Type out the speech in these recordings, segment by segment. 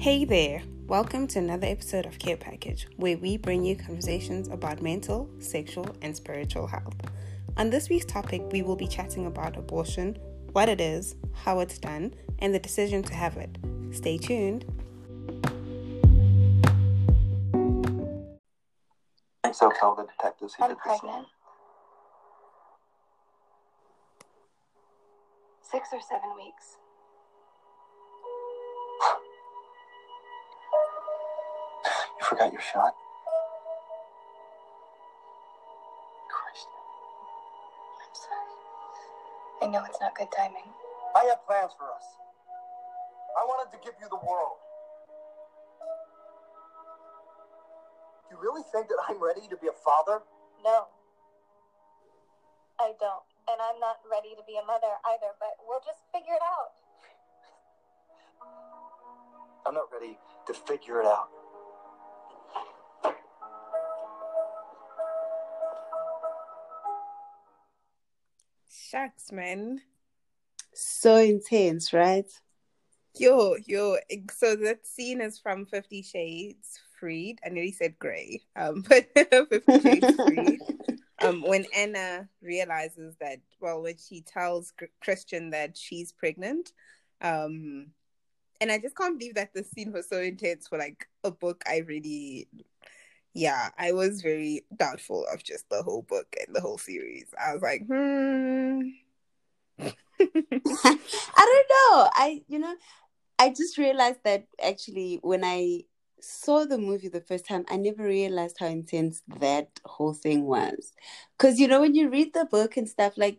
Hey there, welcome to another episode of Care Package, where we bring you conversations about mental, sexual, and spiritual health. On this week's topic, we will be chatting about abortion, what it is, how it's done, and the decision to have it. Stay tuned. So tell the detectives who I'm did the scene. pregnant. Six or seven weeks. Forgot your shot? Christ. I'm sorry. I know it's not good timing. I have plans for us. I wanted to give you the world. You really think that I'm ready to be a father? No. I don't. And I'm not ready to be a mother either, but we'll just figure it out. I'm not ready to figure it out. Shucks, man. So intense, right? Yo, yo. So that scene is from Fifty Shades Freed. I nearly said Grey, um, but Fifty Shades Freed. Um, when Ana realizes that, well, when she tells Christian that she's pregnant, um, and I just can't believe that the scene was so intense for like a book. I really, yeah, I was very doubtful of just the whole book and the whole series. I was like, hmm. I don't know. I, you know, I just realized that actually when I saw the movie the first time, I never realized how intense that whole thing was. Because, you know, when you read the book and stuff, like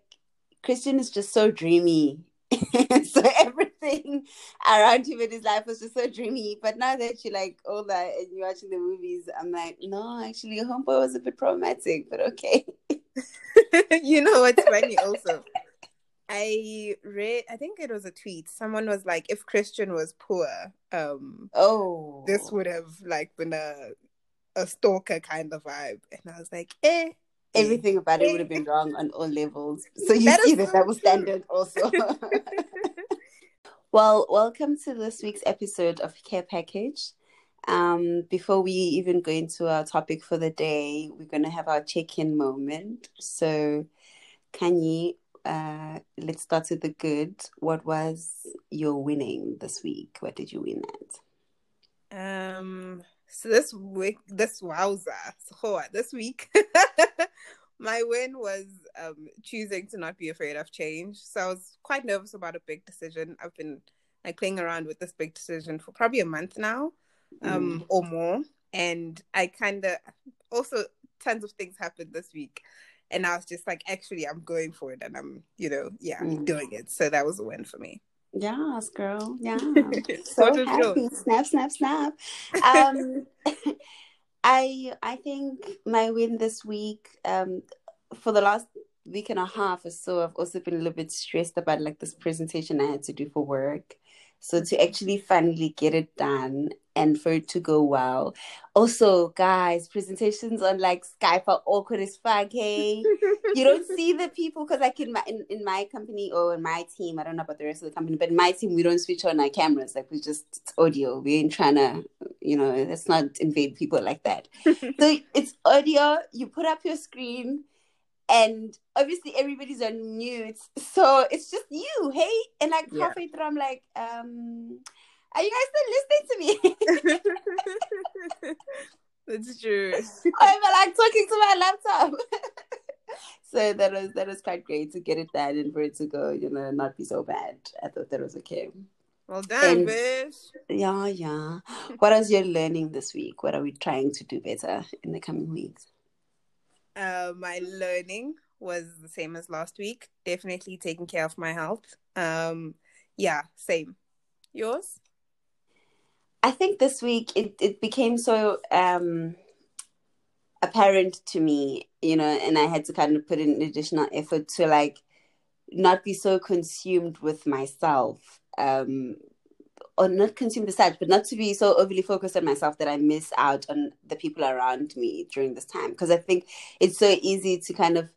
Christian is just so dreamy. so everything around him in his life was just so dreamy. But now that you're like that and you're watching the movies, I'm like, no, actually, Homeboy was a bit problematic, but okay. you know what's funny also? I read I think it was a tweet. Someone was like, if Christian was poor, um, Oh, this would have like been a a stalker kind of vibe. And I was like, eh. everything about it would have been wrong on all levels. So you That see that double standard also. Well, welcome to this week's episode of Care Package. Um, before we even go into our topic for the day, we're going to have our check-in moment. So, Kanye, uh, let's start with the good. What was your winning this week? What did you win at? Um so this week this wowza. So this week my win was um choosing to not be afraid of change. So I was quite nervous about a big decision. I've been like playing around with this big decision for probably a month now. um or more and i kind of also tons of things happened this week and i was just like actually i'm going for it and i'm you know yeah Mm. doing it so that was a win for me Yes, girl. Yeah. So happy. Snap, snap, snap. Um, I I think my win this week, um, for the last week and a half or so, I've also been a little bit stressed about like this presentation I had to do for work. So to actually finally get it done and for it to go well. Also, guys, presentations on like Skype are awkward as fuck. Hey, you don't see the people because like in my in, in my company or in my team i don't know about the rest of the company but in my team we don't switch on our cameras like we just it's audio we ain't trying to you know let's not invade people like that so it's audio you put up your screen and obviously everybody's on mute so it's just you hey and like Yeah. halfway through i'm like um are you guys still listening to me that's true I'm like talking to my laptop? so that was that was quite great to get it done and for it to go, you know, not be so bad. I thought that was okay. well done And- bitch Yeah, yeah. What was your learning this week? What are we trying to do better in the coming weeks? uh, my learning was the same as last week definitely taking care of my health um yeah same yours I think this week it, it became so um apparent to me, you know, and I had to kind of put in additional effort to like not be so consumed with myself. Um or not consume the such, but not to be so overly focused on myself that I miss out on the people around me during this time. Because I think it's so easy to kind of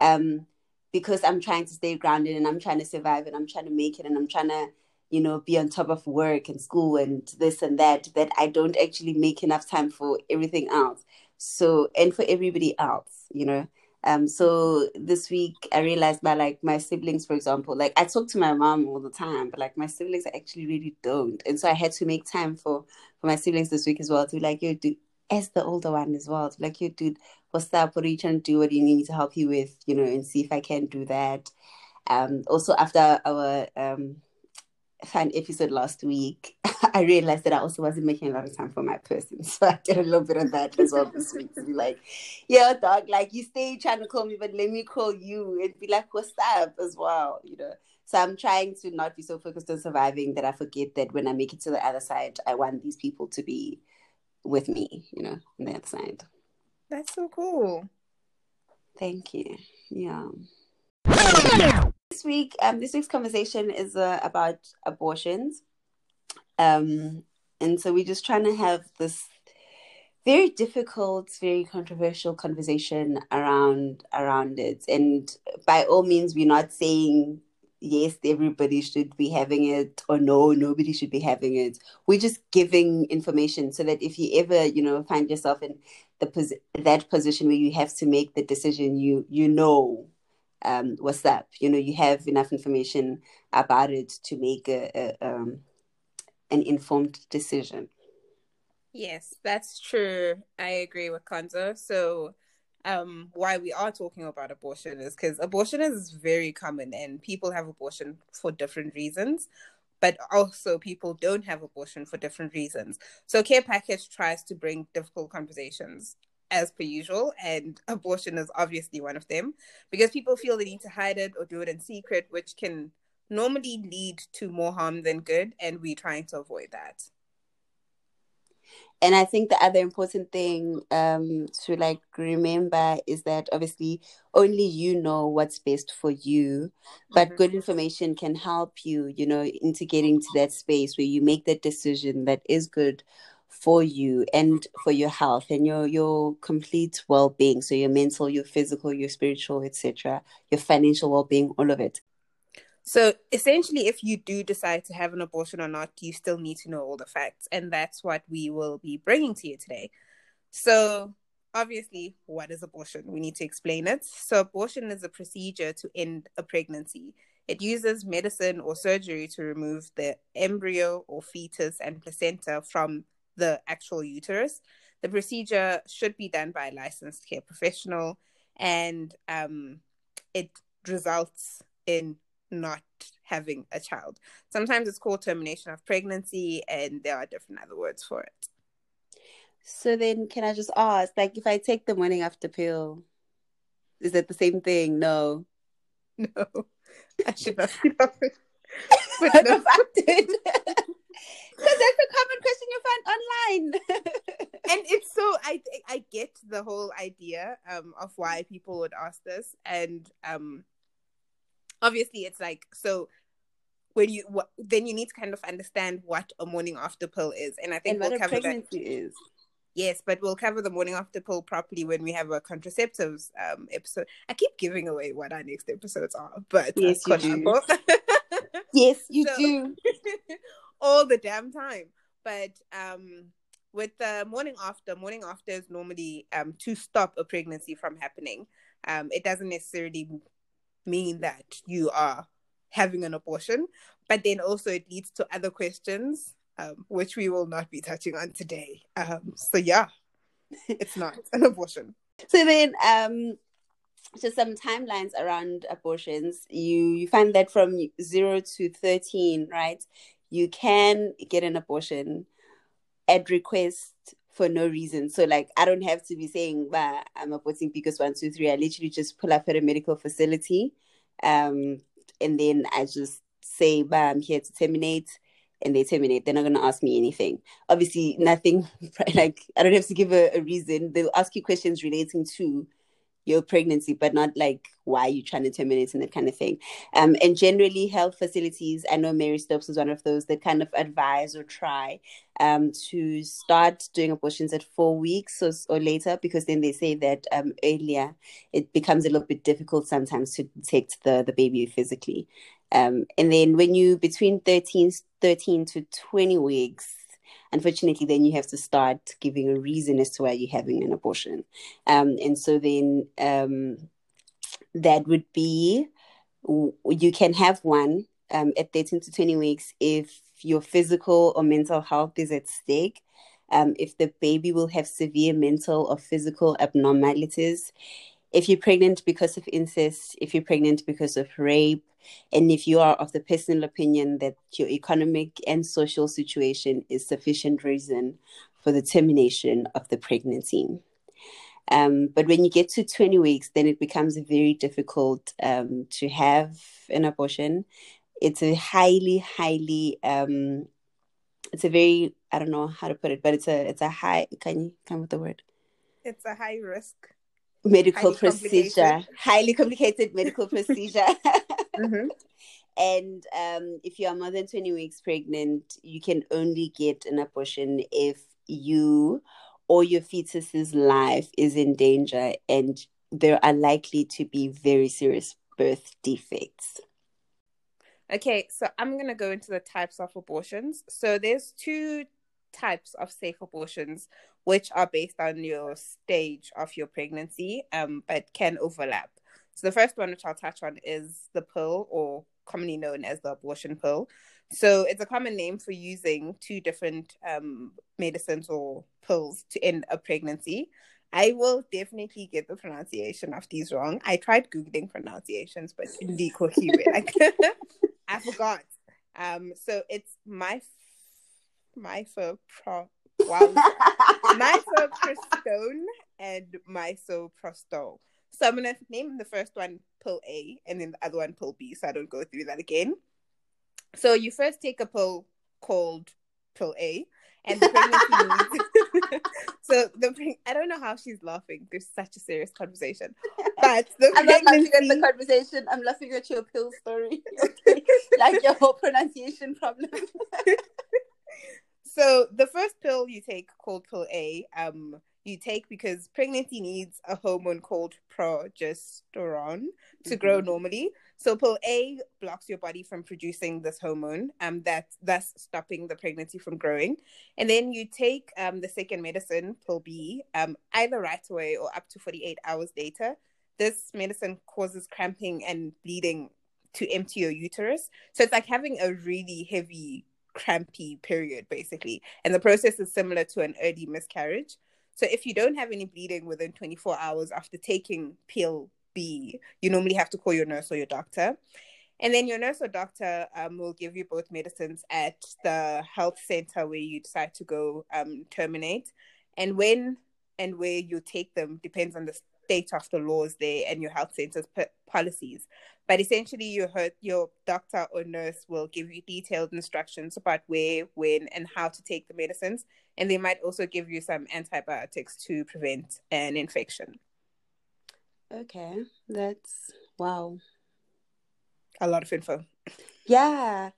um because I'm trying to stay grounded and I'm trying to survive and I'm trying to make it and I'm trying to you know, be on top of work and school and this and that, that I don't actually make enough time for everything else. So, and for everybody else, you know. Um, so this week I realized by like my siblings, for example, like I talk to my mom all the time, but like my siblings actually really don't. And so I had to make time for for my siblings this week as well to like, yo, dude, as the older one as well, to like, yo, dude, what's up? What are you trying to do? What do you need me to help you with? You know, and see if I can do that. Um, also after our um fan episode last week, I realized that I also wasn't making a lot of time for my person. So I did a little bit of that as well this week to be like, yeah, dog, like you stay trying to call me, but let me call you and be like, what's up as well, you know. So I'm trying to not be so focused on surviving that I forget that when I make it to the other side, I want these people to be with me, you know, on the other side. That's so cool. Thank you. Yeah. This week, um, this week's conversation is uh, about abortions, um, and so we're just trying to have this very difficult, very controversial conversation around around it. And by all means, we're not saying yes, everybody should be having it, or no, nobody should be having it. We're just giving information so that if you ever, you know, find yourself in the pos- that position where you have to make the decision, you you know um, what's up. You know, you have enough information about it to make a, a um, an informed decision. Yes, that's true. I agree with Kanzo. So, um, why we are talking about abortion is because abortion is very common, and people have abortion for different reasons. But also, people don't have abortion for different reasons. So, Care Package tries to bring difficult conversations as per usual, and abortion is obviously one of them because people feel they need to hide it or do it in secret, which can normally lead to more harm than good, and we're trying to avoid that. And I think the other important thing um, to like remember is that obviously only you know what's best for you, but mm-hmm. good information can help you, you know, into getting to that space where you make that decision that is good for you and for your health and your your complete well-being. So your mental your physical your spiritual etc your financial well-being all of it. So essentially if you do decide to have an abortion or not you still need to know all the facts and that's what we will be bringing to you today. So obviously what is abortion? We need to explain it. So abortion is a procedure to end a pregnancy. It uses medicine or surgery to remove the embryo or fetus and placenta from the actual uterus. The procedure should be done by a licensed care professional, and um, it results in not having a child. Sometimes it's called termination of pregnancy, and there are different other words for it. So then, can I just ask, like, if I take the morning after pill, is it the same thing? No. No, I should not. But no. Because that's a common question you find online. and it's so I I get the whole idea um of why people would ask this, and um obviously it's like so when you what, then you need to kind of understand what a morning after pill is, and I think and we'll cover that. Is. Yes, but we'll cover the morning after pill properly when we have a contraceptives um episode. I keep giving away what our next episodes are, but yes, you do. yes, you so, do. all the damn time. But um, with the morning after, morning after is normally um, to stop a pregnancy from happening. Um, it doesn't necessarily mean that you are having an abortion, but then also it leads to other questions, um, which we will not be touching on today. Um, so yeah, it's not an abortion. So then, um, just some timelines around abortions. You you find that from zero to thirteen, right? You can get an abortion at request for no reason. So like I don't have to be saying I'm aborting because one, two, three. I literally just pull up at a medical facility. Um and then I just say I'm here to terminate and they terminate. They're not gonna ask me anything. Obviously nothing like I don't have to give a, a reason. They'll ask you questions relating to your pregnancy, but not like why you trying to terminate and that kind of thing. Um, and generally, health facilities, I know Marie Stopes is one of those that kind of advise or try um, to start doing abortions at four weeks or, or later, because then they say that um, earlier it becomes a little bit difficult sometimes to detect the, the baby physically. Um, and then when you between 13, 13 to 20 weeks, unfortunately, then you have to start giving a reason as to why you're having an abortion. Um, and so then um, that would be you can have one um, at 13 to 20 weeks if your physical or mental health is at stake. Um, if the baby will have severe mental or physical abnormalities, if you're pregnant because of incest, if you're pregnant because of rape, and if you are of the personal opinion that your economic and social situation is sufficient reason for the termination of the pregnancy. Um, but when you get to 20 weeks, then it becomes very difficult um, to have an abortion. It's a highly, highly, um, it's a very, I don't know how to put it, but it's a, it's a high, can you come with the word? It's a high risk medical highly procedure, highly complicated medical procedure. mm-hmm. And um, if you are more than 20 weeks pregnant, you can only get an abortion if you or your fetus's life is in danger and there are likely to be very serious birth defects. Okay, so I'm going to go into the types of abortions. So there's two types of safe abortions which are based on your stage of your pregnancy, um, but can overlap. So the first one, which I'll touch on, is the pill, or commonly known as the abortion pill. So it's a common name for using two different um, medicines or pills to end a pregnancy. I will definitely get the pronunciation of these wrong. I tried googling pronunciations, but like I forgot. Um, so it's my my for pro wow misoprostone and misoprostol. So I'm gonna name the first one pill A and then the other one pill B, so I don't go through that again. So you first take a pill called pill A, and the pregnancy needs. so the I don't know how she's laughing. There's such a serious conversation, but the I'm not laughing at the conversation. I'm laughing at your pill story, like your whole pronunciation problem. So the first pill you take called pill A, um, you take because pregnancy needs a hormone called progesterone to mm-hmm. grow normally. So pill A blocks your body from producing this hormone, um, that thus stopping the pregnancy from growing. And then you take um the second medicine, pill B, um, either right away or up to 48 hours later. This medicine causes cramping and bleeding to empty your uterus. So it's like having a really heavy crampy period basically. And the process is similar to an early miscarriage. So if you don't have any bleeding within 24 hours after taking pill b you normally have to call your nurse or your doctor. And then your nurse or doctor um, will give you both medicines at the health center where you decide to go um, terminate. And when and where you take them depends on the state of the laws there and your health center's p- policies but essentially, your your doctor or nurse will give you detailed instructions about where, when, and how to take the medicines, and they might also give you some antibiotics to prevent an infection. Okay, that's wow. A lot of info. Yeah.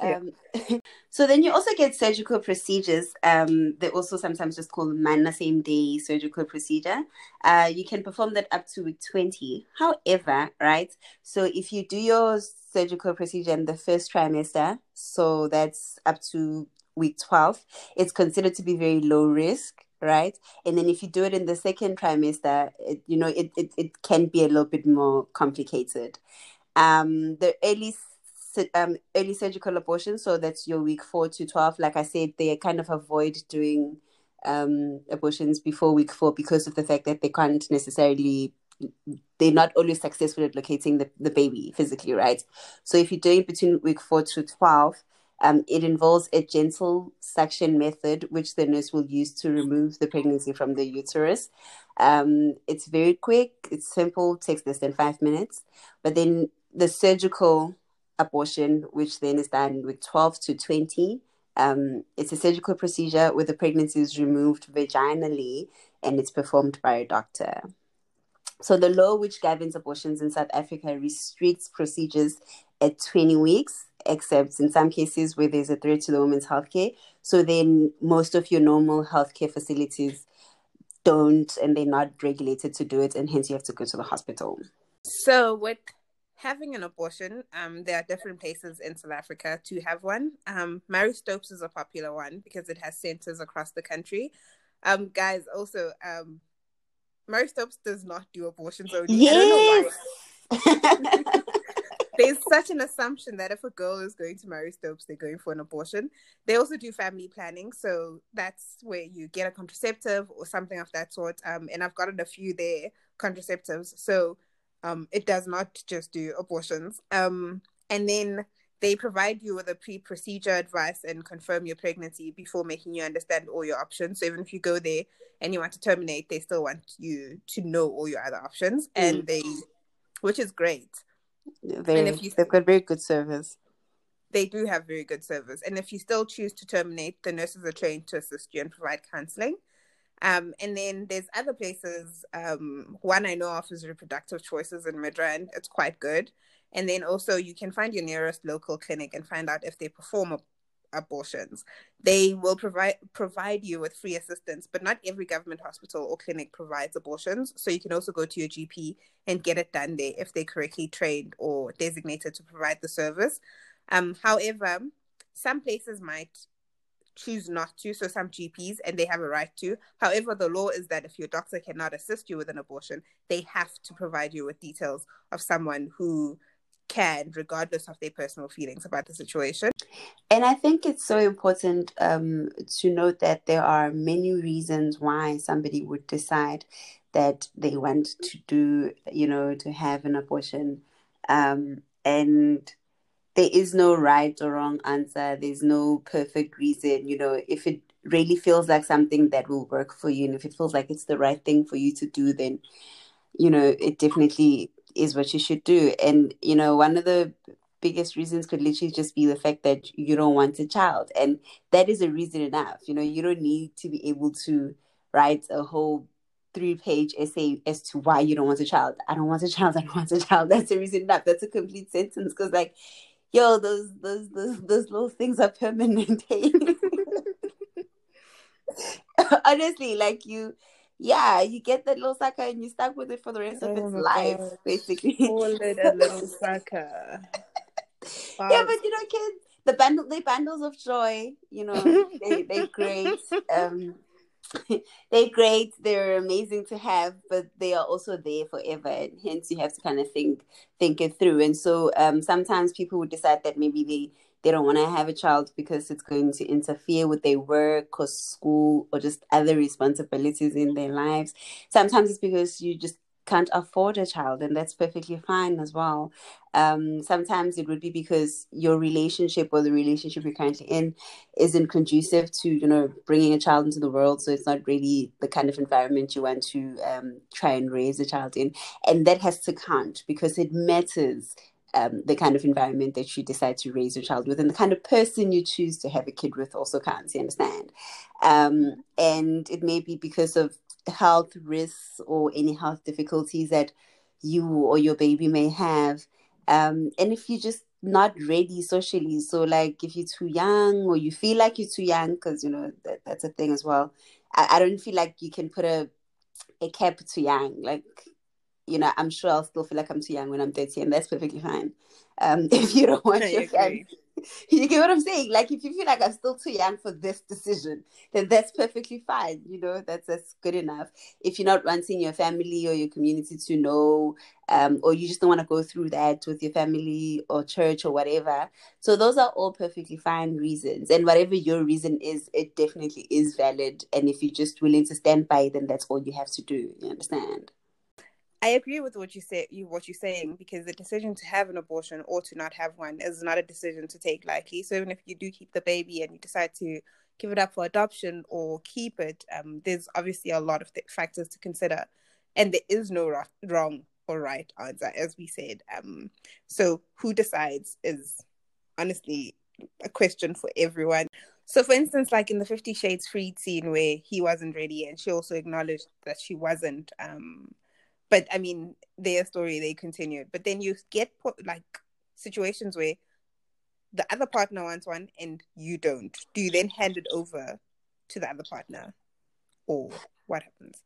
Um, so then you also get surgical procedures. Um, they also sometimes just called minor same day surgical procedure. Uh, you can perform that up to week 20. However, right, so if you do your surgical procedure in the first trimester, so that's up to week 12, it's considered to be very low risk right and then if you do it in the second trimester it, you know it, it, it can be a little bit more complicated um the early um, early surgical abortion. So that's your week four to 12. Like I said, they kind of avoid doing um, abortions before week four because of the fact that they can't necessarily, they're not always successful at locating the, the baby physically, right? So if you're doing between week four to 12, um, it involves a gentle suction method, which the nurse will use to remove the pregnancy from the uterus. Um, it's very quick, it's simple, takes less than five minutes. But then the surgical abortion, which then is done with 12 to 20. Um, it's a surgical procedure where the pregnancy is removed vaginally and it's performed by a doctor. So the law which governs abortions in South Africa restricts procedures at 20 weeks, except in some cases where there's a threat to the woman's healthcare. So then most of your normal healthcare facilities don't and they're not regulated to do it and hence you have to go to the hospital. So with having an abortion, um, there are different places in South Africa to have one. Um, Marie Stopes is a popular one because it has centers across the country. Um, guys, also, um, Marie Stopes does not do abortions only. Yes. There's such an assumption that if a girl is going to Marie Stopes, they're going for an abortion. They also do family planning, so that's where you get a contraceptive or something of that sort. Um, and I've gotten a few there contraceptives, so um, it does not just do abortions. Um, and then they provide you with a pre-procedure advice and confirm your pregnancy before making you understand all your options. So even if you go there and you want to terminate, they still want you to know all your other options, mm. and they, which is great. Very, and if you, they've got very good service. They do have very good service, and if you still choose to terminate, the nurses are trained to assist you and provide counselling. Um, and then there's other places. Um, one I know of is Reproductive Choices in Midrand. It's quite good. And then also you can find your nearest local clinic and find out if they perform ab- abortions. They will provide provide you with free assistance, but not every government hospital or clinic provides abortions. So you can also go to your GP and get it done there if they're correctly trained or designated to provide the service. Um, however, some places might choose not to. So some GPs and they have a right to. However, the law is that if your doctor cannot assist you with an abortion, they have to provide you with details of someone who can, regardless of their personal feelings about the situation. And I think it's so important um, to note that there are many reasons why somebody would decide that they want to do, you know, to have an abortion. Um, and there is no right or wrong answer. There's no perfect reason. You know, if it really feels like something that will work for you and if it feels like it's the right thing for you to do, then, you know, it definitely is what you should do. And, you know, one of the biggest reasons could literally just be the fact that you don't want a child. And that is a reason enough. You know, you don't need to be able to write a whole three page essay as to why you don't want a child. I don't want a child. I don't want a child. That's a reason enough. That's a complete sentence. Because, like, yo, those those those those little things are permanent. Honestly, like you, yeah, you get that little sucker and you stuck with it for the rest of oh its life, God. basically. Call it a little sucker. Yeah, but you know, kids, the bundle, they bundles of joy. You know, they they great. Um, they're great. They're amazing to have but they are also there forever and hence you have to kind of think think it through. And so um, sometimes people would decide that maybe they they don't want to have a child because it's going to interfere with their work or school or just other responsibilities in their lives. Sometimes it's because you just can't afford a child and that's perfectly fine as well. Um, sometimes it would be because your relationship or the relationship you're currently in isn't conducive to you know bringing a child into the world so it's not really the kind of environment you want to um, try and raise a child in. And that has to count because it matters um, the kind of environment that you decide to raise your child with and the kind of person you choose to have a kid with also counts you understand? Um, and it may be because of health risks or any health difficulties that you or your baby may have. Um, and if you're just not ready socially, so like if you're too young or you feel like you're too young, because you know that, that's a thing as well. I, I don't feel like you can put a a cap to young. Like, you know, I'm sure I'll still feel like I'm too young when I'm 30, and that's perfectly fine. Um, if you don't want your family, you get what I'm saying? Like, if you feel like I'm still too young for this decision, then that's perfectly fine. You know, that's that's good enough. If you're not wanting your family or your community to know, um, or you just don't want to go through that with your family or church or whatever, so those are all perfectly fine reasons. And whatever your reason is, it definitely is valid. And if you're just willing to stand by, then that's all you have to do. You understand? I agree with what you say. You what you're saying because the decision to have an abortion or to not have one is not a decision to take lightly. So even if you do keep the baby and you decide to give it up for adoption or keep it, um, there's obviously a lot of factors to consider, and there is no wrong or right answer, as we said. Um, so who decides is honestly a question for everyone. So, for instance, like in the Fifty Shades Freed scene where he wasn't ready, and she also acknowledged that she wasn't. Um, but I mean, their story they continued. But then you get like situations where the other partner wants one and you don't. Do you then hand it over to the other partner, or what happens?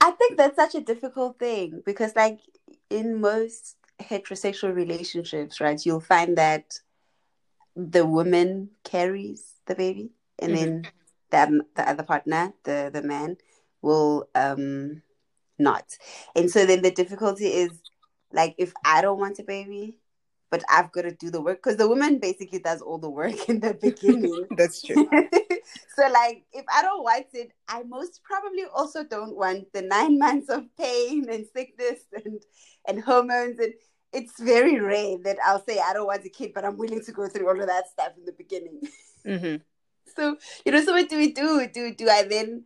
I think that's such a difficult thing because, like, in most heterosexual relationships, right, you'll find that the woman carries the baby, and then the, the other partner, the the man, will um not. And so then the difficulty is like if I don't want a baby, but I've got to do the work because the woman basically does all the work in the beginning. That's true. so like if I don't want it, I most probably also don't want the nine months of pain and sickness and and hormones and it's very rare that I'll say I don't want a kid, but I'm willing to go through all of that stuff in the beginning. Mm-hmm. So you know, so what do we do? Do do I then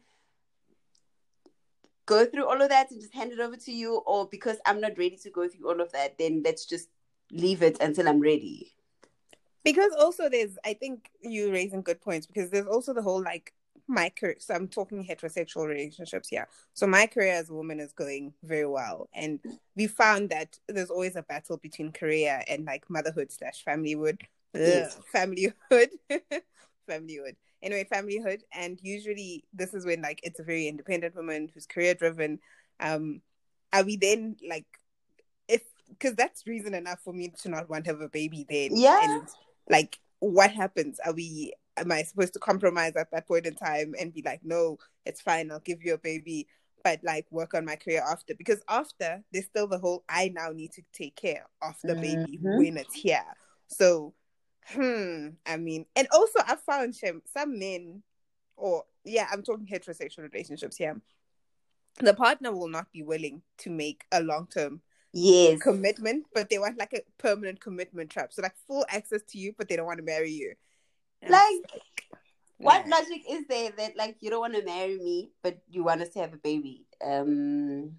go through all of that and just hand it over to you, or because I'm not ready to go through all of that, then let's just leave it until I'm ready? Because also there's, I think you raising good points because there's also the whole like my career. So I'm talking heterosexual relationships here. So my career as a woman is going very well, and we found that there's always a battle between career and like motherhood slash familyhood, Yes. Familyhood, familyhood. Anyway, familyhood, and usually this is when like it's a very independent woman who's career driven. Um, are we then like if because that's reason enough for me to not want to have a baby then? Yeah. And like, what happens? Are we? Am I supposed to compromise at that point in time and be like, no, it's fine, I'll give you a baby, but like work on my career after? Because after there's still the whole I now need to take care of the baby Mhm. when it's here. So, hmm, I mean, and also I found Shem, some men, or yeah, I'm talking heterosexual relationships here. The partner will not be willing to make a long term Yes. commitment, but they want like a permanent commitment trap. So like full access to you, but they don't want to marry you. And Like, it's what nah. logic is there that like you don't want to marry me, but you want us to have a baby? Um,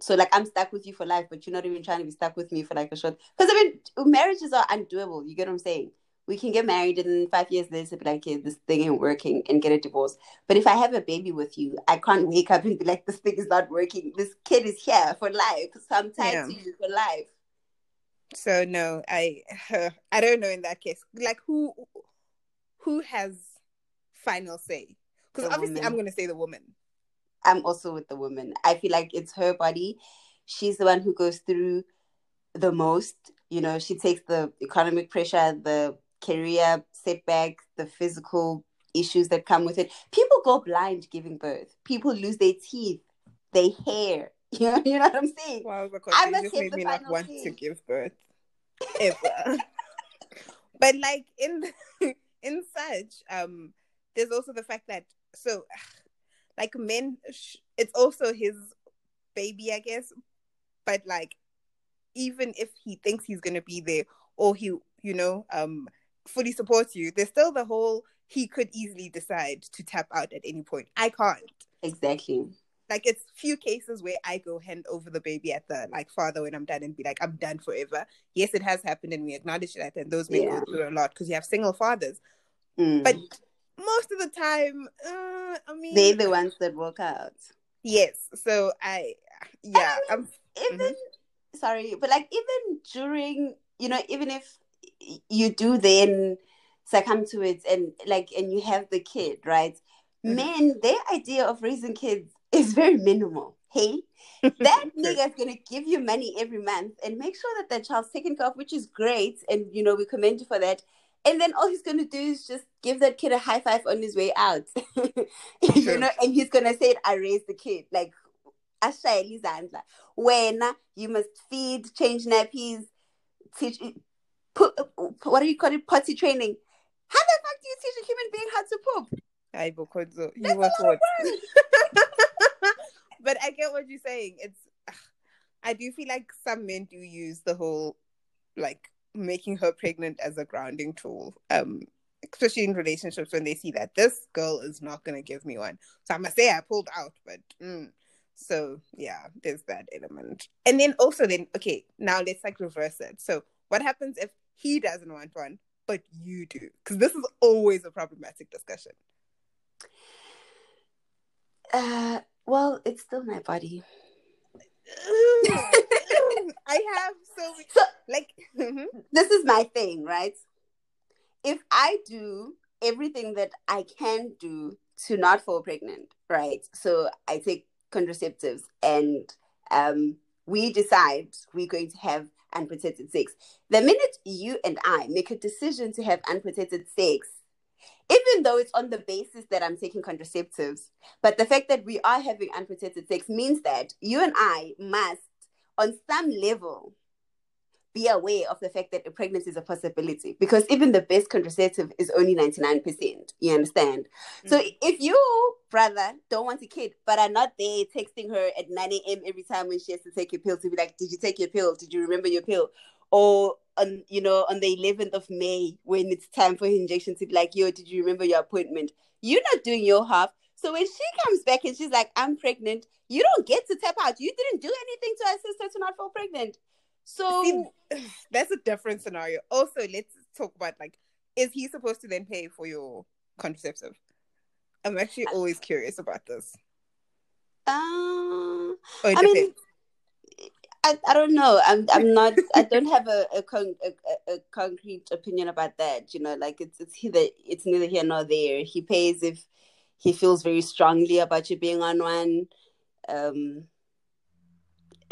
so like I'm stuck with you for life, but you're not even trying to be stuck with me for like a short. Because I mean, marriages are undoable. You get what I'm saying? We can get married and five years later be like, okay, this thing ain't working and get a divorce. But if I have a baby with you, I can't wake up and be like, this thing is not working. This kid is here for life. So I'm tied Yeah. to you for life. So no, I I don't know in that case. Like who who has final say? Because obviously I'm gonna say the woman. I'm also with the woman. I feel like it's her body. She's the one who goes through the most. You know, she takes the economic pressure, the career setback, the physical issues that come with it. People go blind giving birth. People lose their teeth, their hair. You know, you know what I'm saying? Wow, because I must just made me not want to give birth ever. but like in in such, um, there's also the fact that so like men, it's also his baby, I guess. But like, even if he thinks he's gonna be there, or he, you know, um, fully support you, there's still the whole he could easily decide to tap out at any point. I can't Exactly. like it's few cases where I go hand over the baby at the like father when I'm done and be like I'm done forever. Yes, it has happened and we acknowledge that and those may Yeah. go through a lot because you have single fathers. Mm. But most of the time, uh, I mean, they're the ones that walk out. yes. So I, yeah, I I'm even sorry, but like even during you know, even if you do then succumb to it and like and you have the kid, right? Mhm. Men, their idea of raising kids is very minimal. Hey, that True. nigga's gonna give you money every month and make sure that that child's taken care of, which is great, and you know we commend you for that. And then all he's gonna do is just give that kid a high five on his way out, you know, and he's gonna say, "I raised the kid." Like, ashayela izandla. Wena, you must feed, change nappies, teach, what do you call it, potty training. How the fuck do you teach a human being how to poop? Ay, Bokodzo, you That's a were taught. but I get what you're saying. It's I do feel like some men do use the whole like making her pregnant as a grounding tool. Um especially in relationships when they see that this girl is not gonna give me one. So I must say I pulled out, but mm. so yeah, there's that element. And then also then okay, now let's like reverse it. So what happens if he doesn't want one, but you do? Because this is always a problematic discussion. Uh, well, it's still my body. I have so many, So- like mhm. this is my thing, right? If I do everything that I can do to not fall pregnant, right? So I take contraceptives and um, we decide we're going to have unprotected sex. The minute you and I make a decision to have unprotected sex, even though it's on the basis that I'm taking contraceptives, but the fact that we are having unprotected sex means that you and I must, on some level, be aware of the fact that a pregnancy is a possibility because even the best contraceptive is only 99%. You understand? So mm. if you, brother, don't want a kid, but are not there texting her at 9 a.m. every time when she has to take your pill to be like, Did you take your pill? Did you remember your pill? Or on you know, on the 11th of May when it's time for her injection to be like, Yo, did you remember your appointment? You're not doing your half. So when she comes back and she's like, I'm pregnant, you don't get to tap out. You didn't do anything to assist her to not fall pregnant. So See, that's a different scenario. Also, let's talk about like, is he supposed to then pay for your contraceptive? I'm actually always curious about this. uh, I mean. I, I don't know. I'm I'm not. I don't have a a, con- a- a concrete opinion about that. You know, like it's it's either it's neither here nor there. He pays if he feels very strongly about you being on one. Um,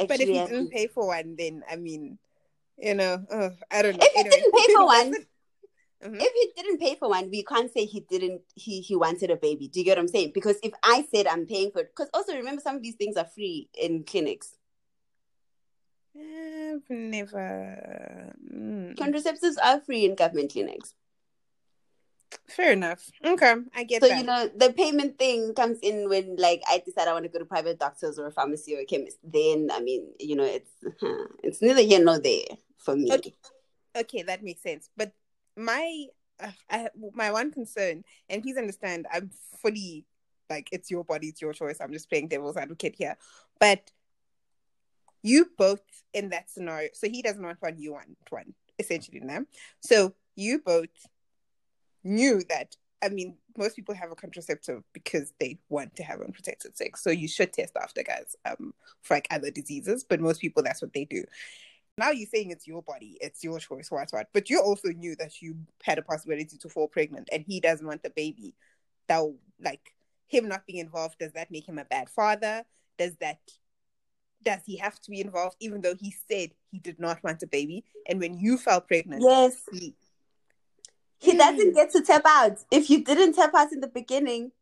but if he didn't pay for one, then I mean, you know, uh, I don't know. If he Anyway. didn't pay for one, Mhm. if he didn't pay for one, we can't say he didn't. He he wanted a baby. Do you get what I'm saying? Because if I said I'm paying for it, because also remember some of these things are free in clinics. I've never. mm. Contraceptives are free in government clinics. Fair enough. Okay, I get So that. you know the payment thing comes in when like I decide I want to go to private doctors or a pharmacy or a chemist. Then I mean, you know, it's it's neither here nor there for me. Okay, okay, that makes sense. But my, uh, I, my one concern, and please understand, I'm fully like it's your body, it's your choice. I'm just playing devil's advocate here, but you both in that scenario. So he doesn't want one, you want one, essentially, now. So you both knew that. I mean, most people have a contraceptive because they want to have unprotected sex. So you should test after, guys, um, for like other diseases. But most people, that's what they do now you're saying it's your body, it's your choice, what, what. But you also knew that you had a possibility to fall pregnant and he doesn't want the baby. That, like, him not being involved, does that make him a bad father? Does that, does he have to be involved even though he said he did not want a baby? And when you fell pregnant, Yes, he, he Mm. doesn't get to tap out. If you didn't tap out in the beginning,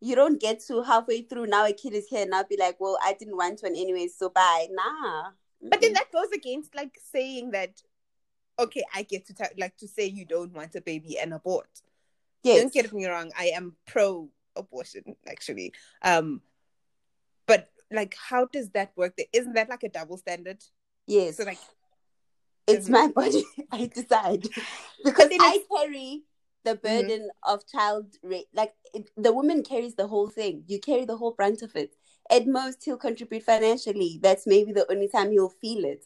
you don't get to halfway through. Now a kid is here, and I'll be like, "Well, I didn't want one anyway, so bye." Nah. but then that goes against like saying that, okay, I get to, ta- like, to say you don't want a baby and abort. yes, don't get me wrong i am pro abortion actually um but like how does that work there isn't that like a double standard yes. so like it's my body. I decide because I carry the burden of child rape. Like it, the woman carries the whole thing. You carry the whole brunt of it. At most, he'll contribute financially. That's maybe the only time he'll feel it.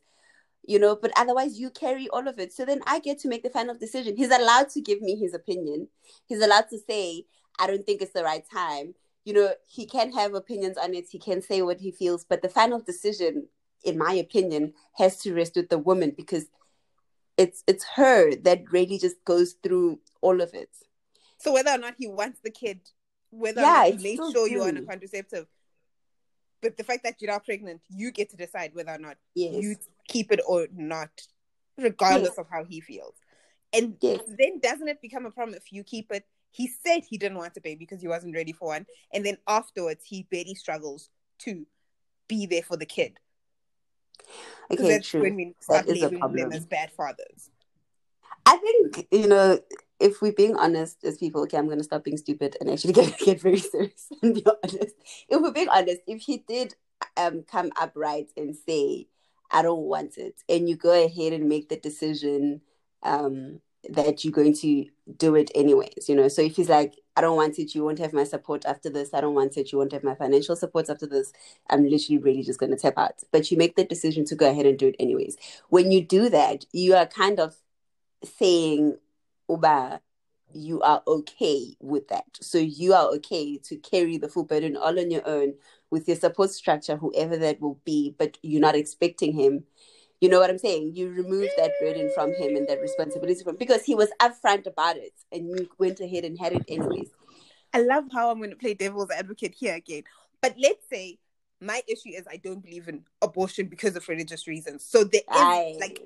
You know, but otherwise, you carry all of it. So then I get to make the final decision. He's allowed to give me his opinion. He's allowed to say, I don't think it's the right time. You know, he can have opinions on it. He can say what he feels. But the final decision in my opinion, has to rest with the woman because it's it's her that really just goes through all of it. so whether or not he wants the kid whether Yeah, or not he made sure you're on a contraceptive but the fact that you're not pregnant you get to decide whether or not Yes. you keep it or not regardless of how he feels and Yes. then doesn't it become a problem if you keep it he said he didn't want a baby because he wasn't ready for one and then afterwards he barely struggles to be there for the kid okay, that's true. when we start is a labeling them problem. as bad fathers. I think you know if we're being honest as people. Okay, I'm gonna stop being stupid and actually get get very serious and be honest. If we're being honest, if he did um come upright and say, "I don't want it," and you go ahead and make the decision um that you're going to do it anyways, you know. So if he's like, "I don't want it," you won't have my support after this. I don't want it. You won't have my financial support after this. I'm literally really just gonna tap out. But you make the decision to go ahead and do it anyways. When you do that, you are kind of saying uba you are okay with that. So you are okay to carry the full burden all on your own with your support structure, whoever that will be, but you're not expecting him. You know what I'm saying? You remove that burden from him and that responsibility from because he was upfront about it and you went ahead and had it anyways. I love how I'm going to play devil's advocate here again. But let's say my issue is I don't believe in abortion because of religious reasons. So there is I- like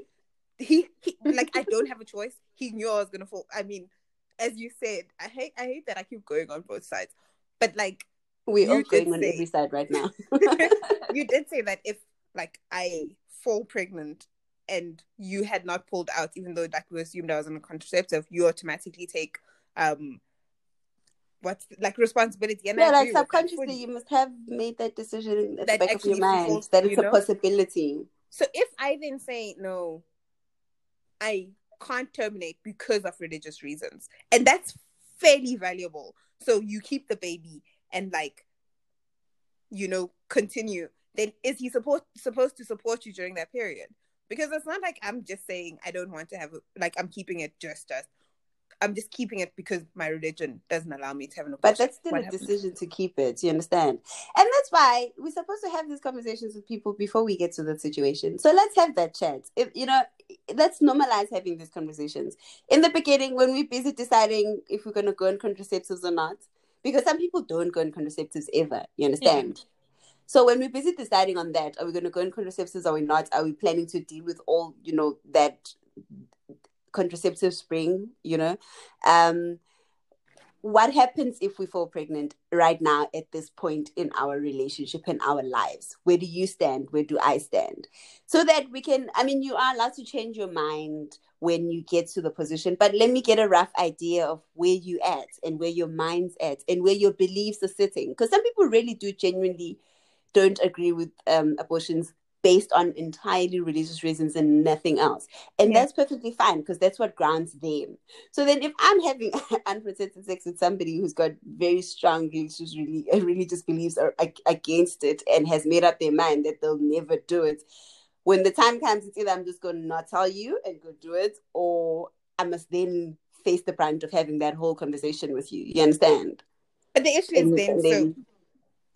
he, he like I don't have a choice. He knew I was gonna fall. I mean, as you said, I hate I hate that I keep going on both sides. But like We're all going on every side right now. you did say that if like I fall pregnant and you had not pulled out, even though like we assumed I was on a contraceptive, you automatically take um what's like responsibility. And I yeah, like agree with that subconsciously, you must have made that decision at That the back of your mind falls- that you it's a possibility. So if I then say no, I can't terminate because of religious reasons, and that's fairly valuable. So you keep the baby and like, you know, continue. Then is he support supposed to support you during that period? Because it's not like I'm just saying I don't want to have a, like I'm keeping it just as I'm just keeping it because my religion doesn't allow me to have an abortion. But that's still What a happens? decision to keep it. You understand? And that's why we're supposed to have these conversations with people before we get to that situation. So let's have that chat. If you know, let's normalize having these conversations. In the beginning, when we're busy deciding if we're going to go on contraceptives or not, because some people don't go on contraceptives ever. You understand? So when we're busy deciding on that, are we going to go on contraceptives? Are we not? Are we planning to deal with all you know that contraceptive spring? You know, um, what happens if we fall pregnant right now at this point in our relationship and our lives? Where do you stand? Where do I stand? So that we can. I mean, you are allowed to change your mind when you get to the position, but let me get a rough idea of where you at and where your mind's at and where your beliefs are sitting. Because some people really do genuinely don't agree with um, abortions based on entirely religious reasons and nothing else. And Yeah. that's perfectly fine because that's what grounds them. So then if I'm having unprotected sex with somebody who's got very strong religious, really, religious beliefs are ag- against it and has made up their mind that they'll never do it, when the time comes, it's either I'm just going to not tell you and go do it, or I must then face the brunt of having that whole conversation with you. You understand? But the issue is then, and so then-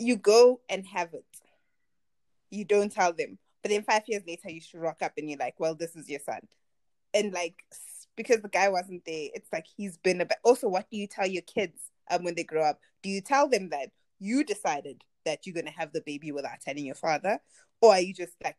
you go and have it. You don't tell them. But then five years later, you should rock up and you're like, well, this is your son. And like, because the guy wasn't there, it's like he's been a bit. Also, what do you tell your kids um, when they grow up? Do you tell them that you decided that you're going to have the baby without telling your father? Or are you just like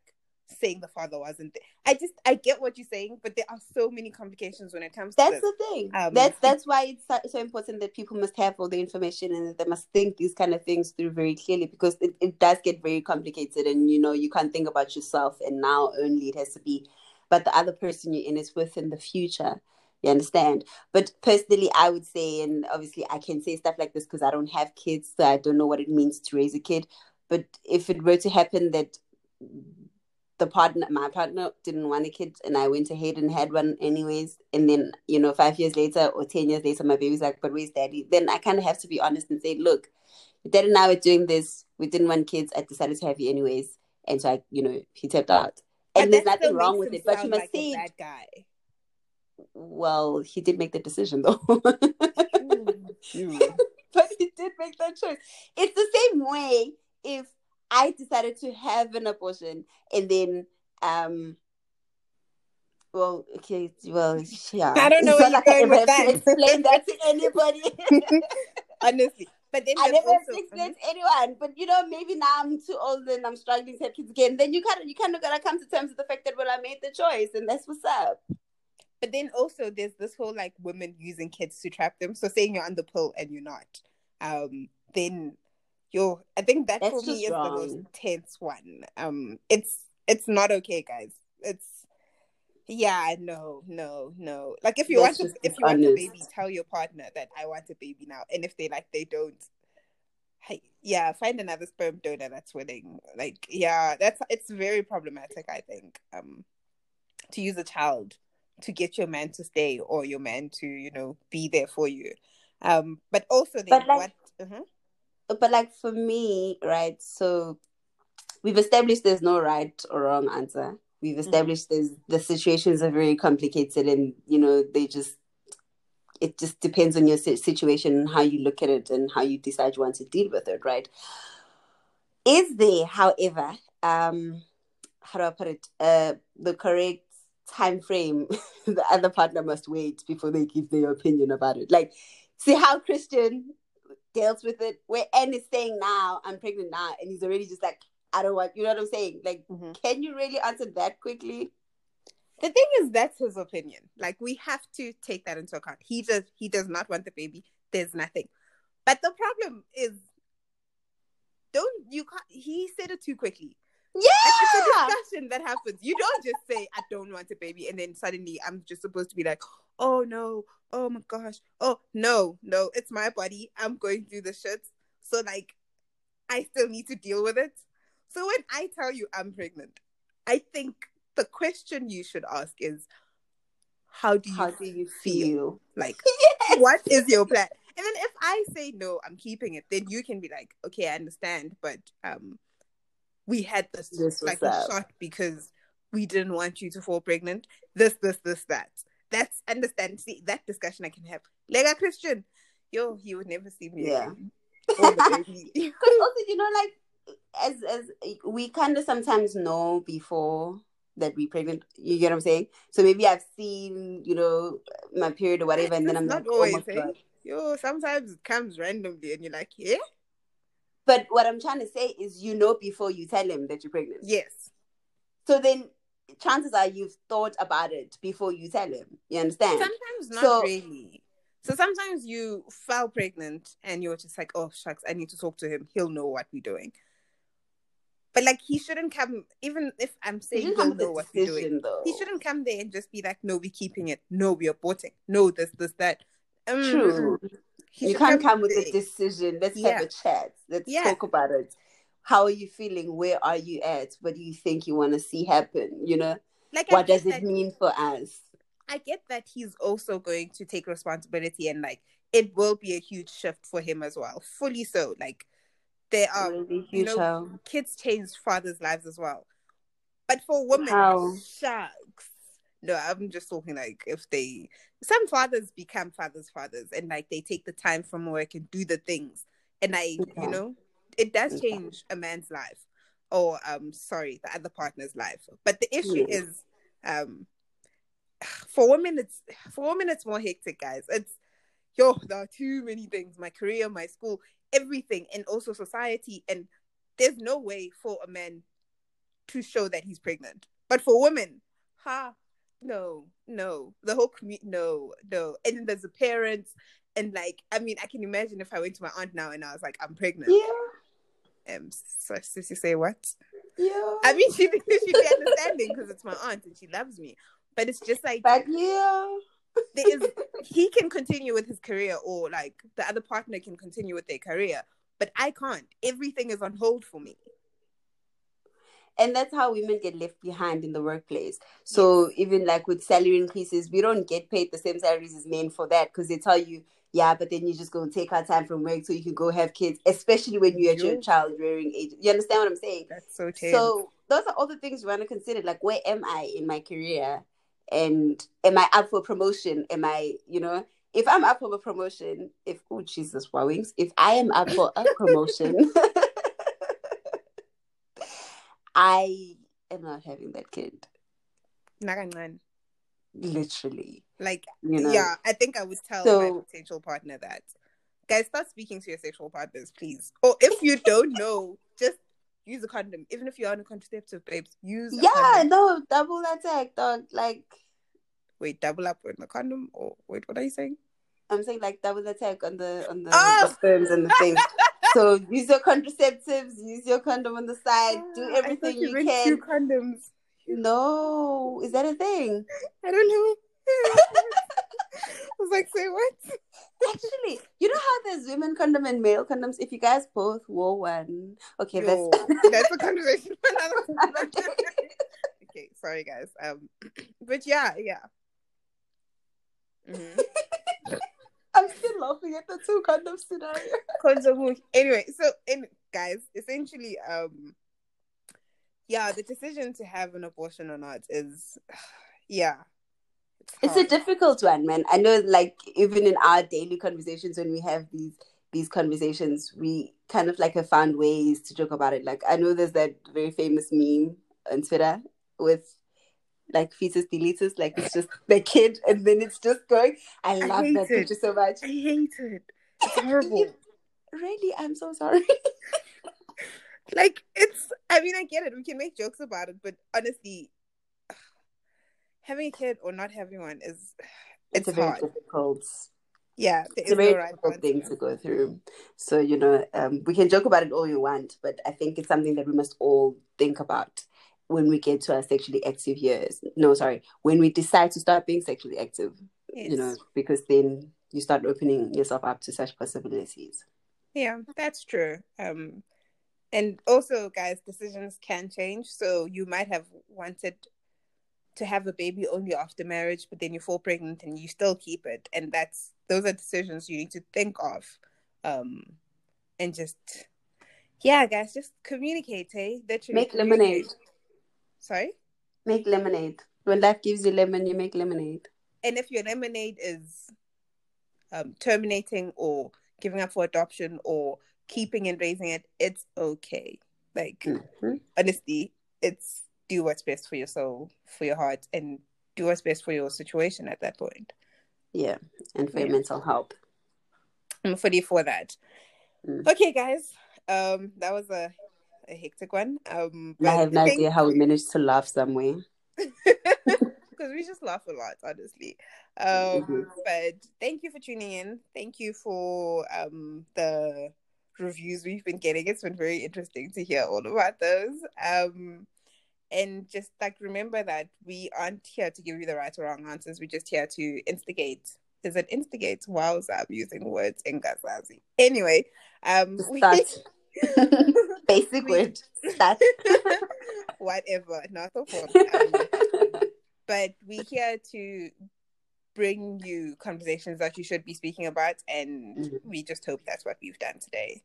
saying the father wasn't there? I just, I get what you're saying, but there are so many complications when it comes to That's the thing. Um, that's that's why it's so, so important that people must have all the information and that they must think these kind of things through very clearly because it, it does get very complicated and you know you can't think about yourself and now only it has to be but the other person you're in is with in the future. You understand? But personally, I would say, and obviously I can say stuff like this because I don't have kids, so I don't know what it means to raise a kid. But if it were to happen that the partner, my partner didn't want a kid, and I went ahead and had one anyways, and then you know, five years later or ten years later, my baby's like, "But where's daddy?" Then I kind of have to be honest and say, "Look, dad and I were doing this. We didn't want kids. I decided to have you anyways." And so I, you know, he tapped out. And there's nothing wrong with it. But you must like see, bad guy. well, he did make the decision though. Mm. but he did make that choice. It's the same way if I decided to have an abortion and then um well okay well yeah. I don't know where not you're going I with that. explain that to anybody. Honestly, but then I never also- to explain to anyone but you know maybe now I'm too old and I'm struggling to have kids again then you kind of you kind of gotta come to terms with the fact that well I made the choice and that's what's up. But then also there's this whole like women using kids to trap them. So saying you're on the pill and you're not, um, then you're. I think that That's for me is the most tense one. Um, it's it's not okay, guys. It's yeah, no, no, no. Like if you That's want to, if you want a baby, tell your partner that I want a baby now. And if they like, they don't. Hey, yeah, find another sperm donor that's willing. Like, yeah, that's it's very problematic. I think. Um, to use a child to get your man to stay or your man to you know be there for you um but also then But, like- what uh-huh. But like for me, right? So we've established there's no right or wrong answer. We've established there's the situations are very complicated and you know they just it just depends on your situation and how you look at it and how you decide you want to deal with it, right? Is there, however, um, how do I put it, uh, the correct time frame the other partner must wait before they give their opinion about it? Like, see how Christian deals with it, where N is saying now, I'm pregnant now, and he's already just like, I don't want, you know what I'm saying? Like, Mhm. can you really answer that quickly? The thing is, that's his opinion. Like we have to take that into account. He just, he does not want the baby. There's nothing. But the problem is, don't you can't. He said it too quickly. Like, it's a discussion that happens. You don't just say I don't want a baby, and then suddenly I'm just supposed to be like, oh no, oh my gosh, oh no, no, it's my body. I'm going through the shit. So like, I still need to deal with it. So when I tell you I'm pregnant, I think the question you should ask is, how do you How do you feel? feel? Like, what is your plan? And then if I say no, I'm keeping it, then you can be like, okay, I understand, but um, we had this, This like that. shot because we didn't want you to fall pregnant. This, this, this, that. That's understand. See that discussion I can have. Lega uh, Christian, yo, he would never see me Yeah. again. Or the baby. Because also, you know, like as as we kind of sometimes know before that we pregnant. You get what I'm saying? So maybe I've seen, you know, my period or whatever, and then I'm not like, oh always, eh? god. Yo, sometimes it comes randomly, and you're like, yeah, But what I'm trying to say is, you know, before you tell him that you're pregnant. yes. So then, chances are you've thought about it before you tell him. You understand? Sometimes not So- really. So sometimes you fell pregnant and you're just like, oh shucks, I need to talk to him. He'll know what we're doing. But like he shouldn't come even if I'm saying he'll know what we're doing. though. He shouldn't come there and just be like, No, we're keeping it. No, we're aborting. No, this, this, that. Um, True. He you can't come with a decision. Let's Yeah. have a chat. Let's Yeah. talk about it. How are you feeling? Where are you at? What do you think you want to see happen? You know, Like what does it mean for us? I get that he's also going to take responsibility and like it will be a huge shift for him as well. Fully so. Like there are really you know, kids change fathers' lives as well. But for women, shucks. No, I'm just talking like if they some fathers become fathers' fathers and like they take the time from work and do the things. And I, Okay. you know, it does change a man's life. Or um sorry, the other partner's life. But the issue Yes. is um for women it's for women it's more hectic, guys. It's yo, there are too many things. My career, my school, everything, and also society. And there's no way for a man to show that he's pregnant. But for women, ha, no, no. The whole community, no, no. And then there's the parents. And like, I mean, I can imagine if I went to my aunt now and I was like, I'm pregnant. Yeah, Um, so Sissy say what? yeah. I mean, she she'd be understanding because it's my aunt and she loves me. But it's just like but yeah, there is he can continue with his career or like the other partner can continue with their career but i can't everything is on hold for me and that's how women get left behind in the workplace. So even like with salary increases, we don't get paid the same salaries as men for that because they tell you, yeah, but then you just go take our time from work so you can go have kids, especially when you're at your child rearing age. You understand what I'm saying? that's so tense. So those are all the things you want to consider. Like, where am I in my career? And am I up for promotion? Am I, you know, if I'm up for a promotion, if oh Jesus, wowings, if I am up for a promotion, I am not having that kid. Literally, like you know. yeah i think i would tell So- my potential partner that guys start speaking to your sexual partners please or if you don't know just use a condom even if you're on a contraceptive babes use a Yeah, no, double attack, dog. Like wait double up with the condom or wait what are you saying I'm saying, like double attack on the on the, Oh! the sperms and the things. so use your contraceptives, use your condom on the side, do everything you meant can. two condoms No, is that a thing? i don't know i was like say what Actually, you know how there's women condom and male condoms? If you guys both wore one, okay, Yo, that's that's a conversation for another day. okay, sorry guys. Um, but yeah, yeah. Mhm. I'm still laughing at the two condom scenario. Konzomu. Anyway, so in guys, essentially, um, yeah, the decision to have an abortion or not is, yeah, It's a difficult one, man. I know, like even in our daily conversations, when we have these these conversations, we kind of like have found ways to joke about it. Like I know there's that very famous meme on Twitter with like fetus deletus, like it's just the kid, and then it's just going. I I love hate that it. picture so much. I hate it. It's horrible. Really, I'm so sorry. like it's I mean I get it. We can make jokes about it, but honestly having a kid or not having one is It's, it's, a very hard. difficult Yeah, it's a very no right difficult thing to go through. So, you know, um, we can joke about it all you want, but I think it's something that we must all think about when we get to our sexually active years. No, sorry, when we decide to start being sexually active, you know, because then you start opening yourself up to such possibilities. Yeah, that's true. Um, and also, guys, decisions can change. So you might have wanted to have a baby only after marriage, but then you fall pregnant and you still keep it, and that's those are decisions you need to think of. Um, and just yeah, guys, just communicate. Hey, literally Make lemonade. Sorry. Make lemonade. When life gives you lemon, you make lemonade. and if your lemonade is um, terminating or giving up for adoption or keeping and raising it, it's okay. Like Mhm. honestly, it's do what's best for your soul, for your heart, and do what's best for your situation at that point. Yeah, and for your mental health. I'm fully for that. Mm. Okay, guys. Um, that was a, a hectic one. Um, I have no idea how we managed to laugh somewhere. because we just laugh a lot, honestly. Um, Mhm. But thank you for tuning in. Thank you for um, the reviews we've been getting. It's been very interesting to hear all about those. Um, and just like remember that we aren't here to give you the right or wrong answers. We're just here to instigate. Is it instigate? Wow, I'm using words in Gazazi. Anyway, um, we-. Basic word. Start. whatever, not the phone. Um, but we're here to bring you conversations that you should be speaking about and Mhm. we just hope that's what we've done today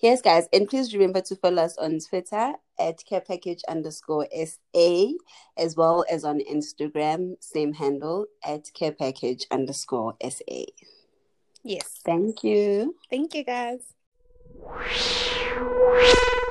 Yes, guys, and please remember to follow us on Twitter at care package underscore SA, as well as on Instagram, same handle at care package underscore SA. yes Thank you. thank you guys Thank.